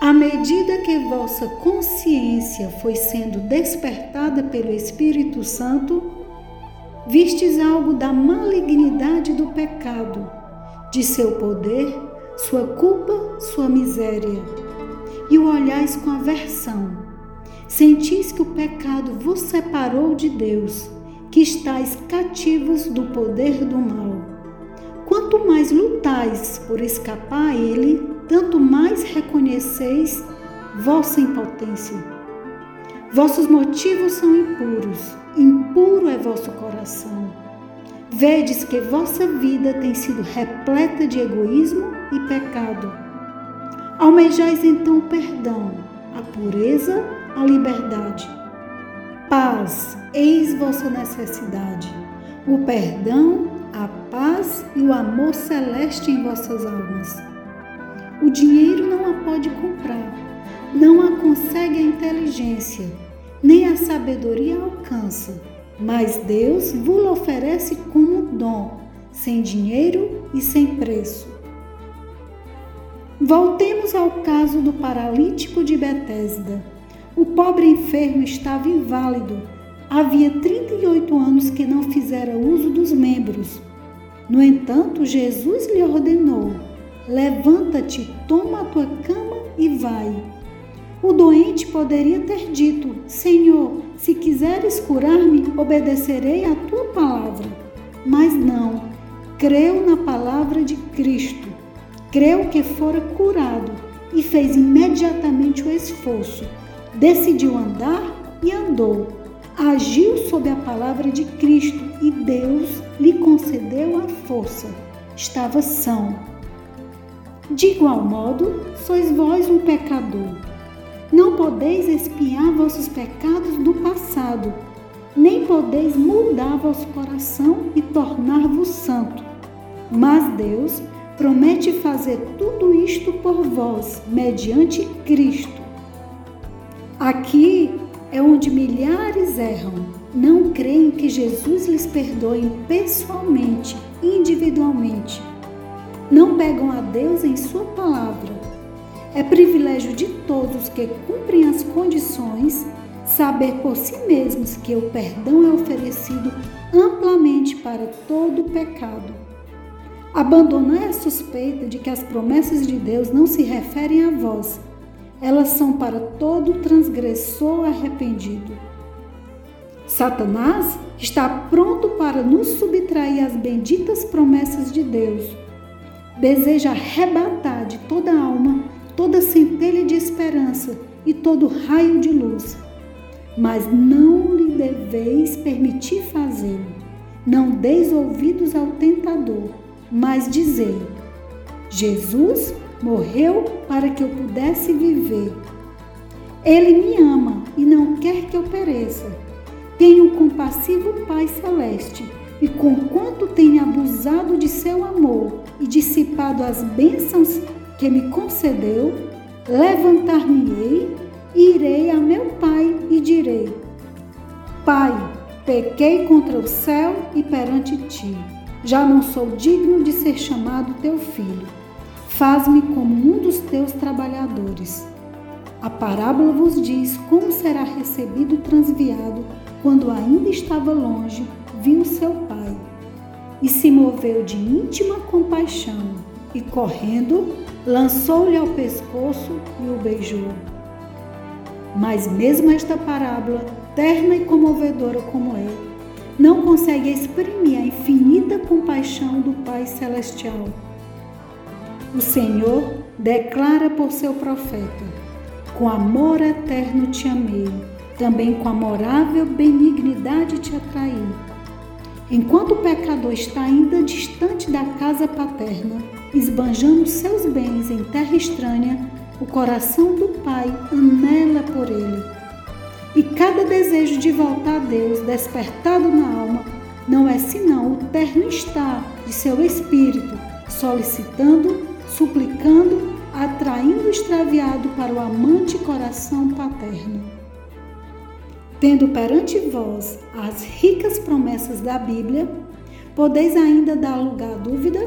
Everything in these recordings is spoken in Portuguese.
À medida que vossa consciência foi sendo despertada pelo Espírito Santo, vistes algo da malignidade do pecado, de seu poder, sua culpa, sua miséria, e o olhais com aversão. Sentis que o pecado vos separou de Deus, que estáis cativos do poder do mal. Quanto mais lutais por escapar a ele, tanto mais reconheceis vossa impotência. Vossos motivos são impuros, impuro é vosso coração. Vedes que vossa vida tem sido repleta de egoísmo e pecado. Almejais então o perdão, a pureza, a liberdade. Paz, eis vossa necessidade. O perdão, a paz e o amor celeste em vossas almas. O dinheiro não a pode comprar, não a consegue a inteligência, nem a sabedoria alcança, mas Deus vos oferece como dom, sem dinheiro e sem preço. Voltemos ao caso do paralítico de Betesda. O pobre enfermo estava inválido. Havia 38 anos que não fizera uso dos membros. No entanto, Jesus lhe ordenou: Levanta-te, toma a tua cama e vai. O doente poderia ter dito: Senhor, se quiseres curar-me, obedecerei à tua palavra. Mas não, creu na palavra de Cristo, creu que fora curado e fez imediatamente o esforço. Decidiu andar e andou. Agiu sob a palavra de Cristo e Deus lhe concedeu a força. Estava são de igual modo, sois vós um pecador. Não podeis espiar vossos pecados do passado, nem podeis mudar vosso coração e tornar-vos santo. Mas Deus promete fazer tudo isto por vós, mediante Cristo. Aqui é onde milhares erram, não creem que Jesus lhes perdoe pessoalmente, individualmente não pegam a Deus em Sua palavra. É privilégio de todos que cumprem as condições saber por si mesmos que o perdão é oferecido amplamente para todo pecado. Abandonar a suspeita de que as promessas de Deus não se referem a vós, elas são para todo transgressor arrependido. Satanás está pronto para nos subtrair as benditas promessas de Deus deseja arrebatar de toda alma toda centelha de esperança e todo raio de luz. Mas não lhe deveis permitir fazê-lo. Não deis ouvidos ao tentador, mas dizei: Jesus morreu para que eu pudesse viver. Ele me ama e não quer que eu pereça. Tenho um compassivo Pai celeste e conquanto tenha abusado de seu amor e dissipado as bênçãos que me concedeu, levantar-me-ei e irei a meu pai e direi: Pai, pequei contra o céu e perante ti. Já não sou digno de ser chamado teu filho. Faz-me como um dos teus trabalhadores. A parábola vos diz como será recebido o transviado quando ainda estava longe viu seu pai e se moveu de íntima compaixão e, correndo, lançou-lhe ao pescoço e o beijou. Mas mesmo esta parábola, terna e comovedora como é, não consegue exprimir a infinita compaixão do Pai Celestial. O Senhor declara por seu profeta: Com amor eterno te amei, também com amorável benignidade te atraí Enquanto o pecador está ainda distante da casa paterna, esbanjando seus bens em terra estranha, o coração do Pai anela por ele. E cada desejo de voltar a Deus despertado na alma não é senão o terno estar de seu espírito, solicitando, suplicando, atraindo o extraviado para o amante coração paterno tendo perante vós as ricas promessas da Bíblia, Podeis ainda dar lugar à dúvida?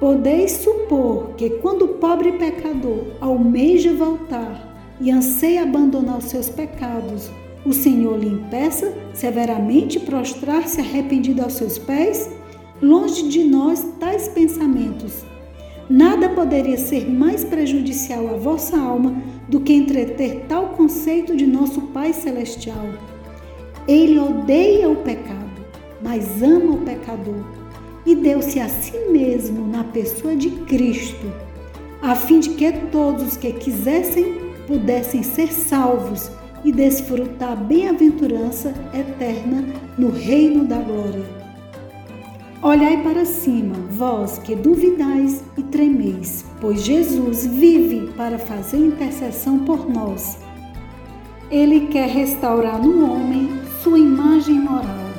Podeis supor que quando o pobre pecador almeja voltar e anseia abandonar os seus pecados, o Senhor lhe impeça severamente prostrar-se arrependido aos seus pés? Longe de nós tais pensamentos. Nada poderia ser mais prejudicial à vossa alma do que entreter tal conceito de nosso Pai Celestial. Ele odeia o pecado, mas ama o pecador e deu-se a si mesmo na pessoa de Cristo, a fim de que todos os que quisessem pudessem ser salvos e desfrutar a bem-aventurança eterna no reino da glória. Olhai para cima, vós que duvidais e tremeis, pois Jesus vive para fazer intercessão por nós. Ele quer restaurar no homem sua imagem moral.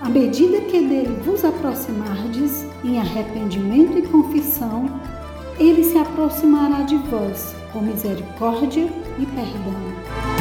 À medida que dele vos aproximardes em arrependimento e confissão, ele se aproximará de vós com misericórdia e perdão.